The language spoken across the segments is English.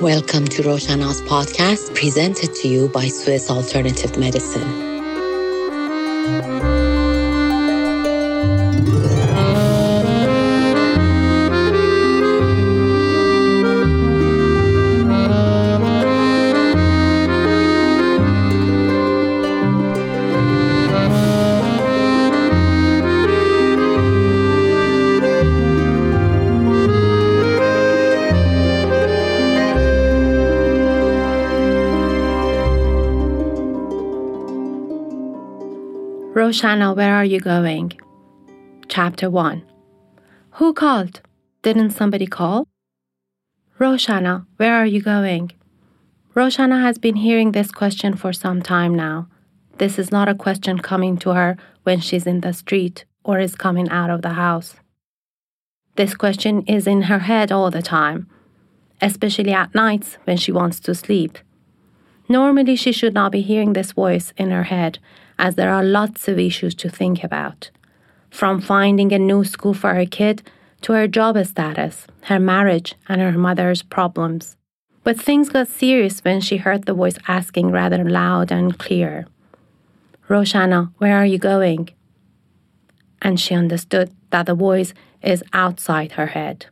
Welcome to Roshana's podcast, presented to you by Swiss Alternative Medicine. Roshana, where are you going? Chapter 1 Who called? Didn't somebody call? Roshana, where are you going? Roshana has been hearing this question for some time now. This is not a question coming to her when she's in the street or is coming out of the house. This question is in her head all the time, especially at nights when she wants to sleep. Normally, she should not be hearing this voice in her head as there are lots of issues to think about. From finding a new school for her kid to her job status, her marriage, and her mother's problems. But things got serious when she heard the voice asking rather loud and clear, Roshana, where are you going? And she understood that the voice is outside her head.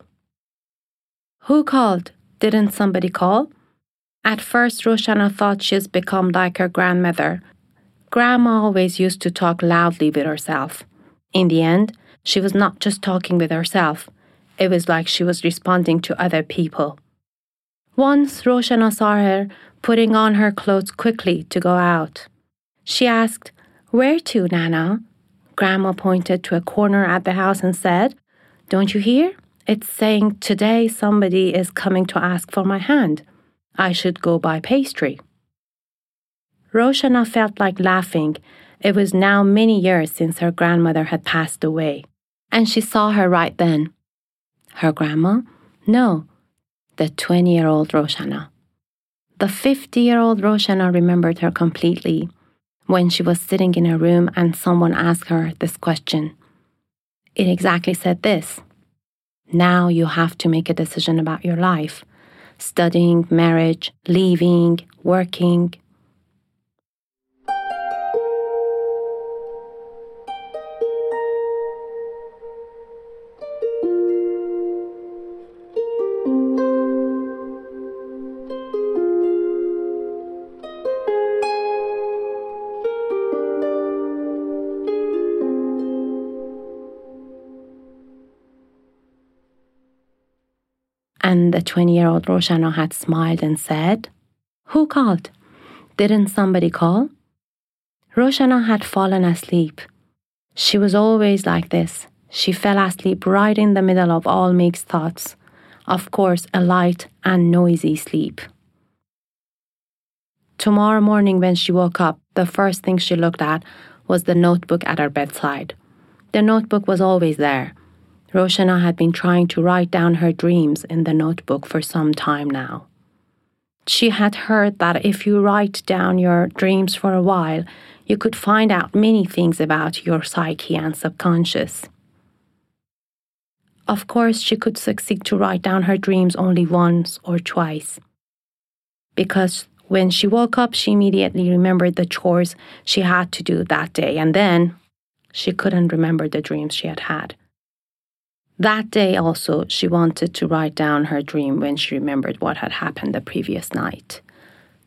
Who called? Didn't somebody call? At first, Roshana thought she's become like her grandmother, Grandma always used to talk loudly with herself. In the end, she was not just talking with herself, it was like she was responding to other people. Once Roshana saw her putting on her clothes quickly to go out. She asked, Where to, Nana? Grandma pointed to a corner at the house and said, Don't you hear? It's saying today somebody is coming to ask for my hand. I should go buy pastry. Roshana felt like laughing. It was now many years since her grandmother had passed away, and she saw her right then. Her grandma? No, the 20 year old Roshana. The 50 year old Roshana remembered her completely when she was sitting in her room and someone asked her this question. It exactly said this Now you have to make a decision about your life studying, marriage, leaving, working, The 20 year old Roshana had smiled and said, Who called? Didn't somebody call? Roshana had fallen asleep. She was always like this. She fell asleep right in the middle of all mixed thoughts. Of course, a light and noisy sleep. Tomorrow morning, when she woke up, the first thing she looked at was the notebook at her bedside. The notebook was always there, Roshana had been trying to write down her dreams in the notebook for some time now. She had heard that if you write down your dreams for a while, you could find out many things about your psyche and subconscious. Of course, she could succeed to write down her dreams only once or twice. Because when she woke up, she immediately remembered the chores she had to do that day, and then she couldn't remember the dreams she had had. That day also, she wanted to write down her dream when she remembered what had happened the previous night.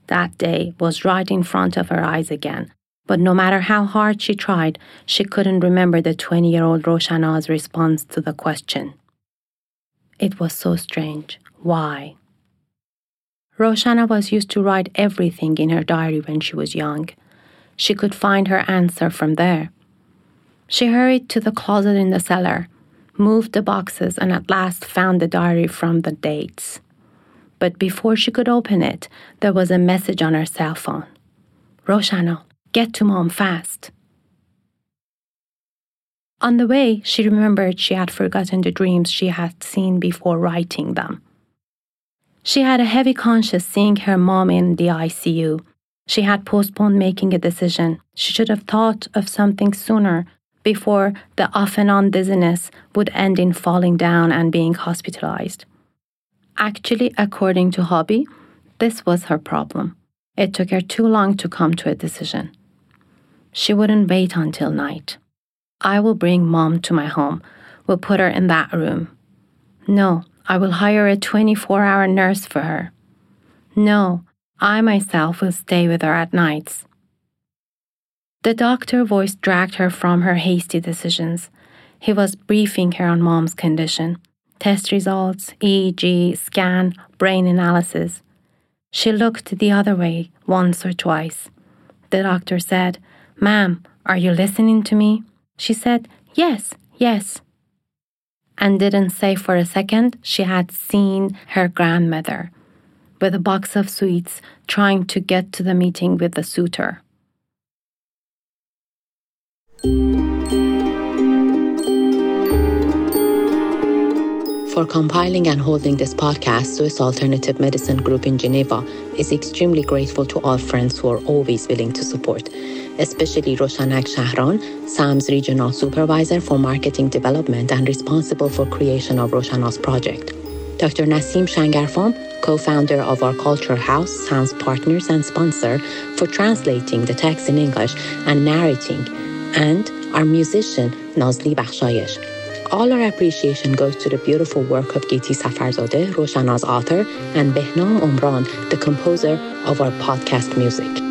That day was right in front of her eyes again, but no matter how hard she tried, she couldn't remember the 20 year old Roshana's response to the question. It was so strange. Why? Roshana was used to write everything in her diary when she was young. She could find her answer from there. She hurried to the closet in the cellar moved the boxes, and at last found the diary from the dates. But before she could open it, there was a message on her cell phone Roshana, get to mom fast. On the way, she remembered she had forgotten the dreams she had seen before writing them. She had a heavy conscience seeing her mom in the ICU. She had postponed making a decision. She should have thought of something sooner before the off and on dizziness would end in falling down and being hospitalized. Actually, according to Hobby, this was her problem. It took her too long to come to a decision. She wouldn't wait until night. I will bring mom to my home. We'll put her in that room. No, I will hire a 24 hour nurse for her. No, I myself will stay with her at nights. The doctor voice dragged her from her hasty decisions. He was briefing her on mom's condition test results, EEG, scan, brain analysis. She looked the other way once or twice. The doctor said, Ma'am, are you listening to me? She said, Yes, yes. And didn't say for a second she had seen her grandmother with a box of sweets trying to get to the meeting with the suitor. For compiling and holding this podcast, Swiss Alternative Medicine Group in Geneva is extremely grateful to all friends who are always willing to support, especially Roshanak Shahran, SAM's regional supervisor for marketing development and responsible for creation of Roshana's project. Dr. Nasim Shangarffam, co-founder of our Culture House, SAM's partners and sponsor for translating the text in English and narrating, and our musician Nazli Bakhshayesh. All our appreciation goes to the beautiful work of Giti Safarzadeh, Roshana's author, and Behnam Omran, the composer of our podcast music.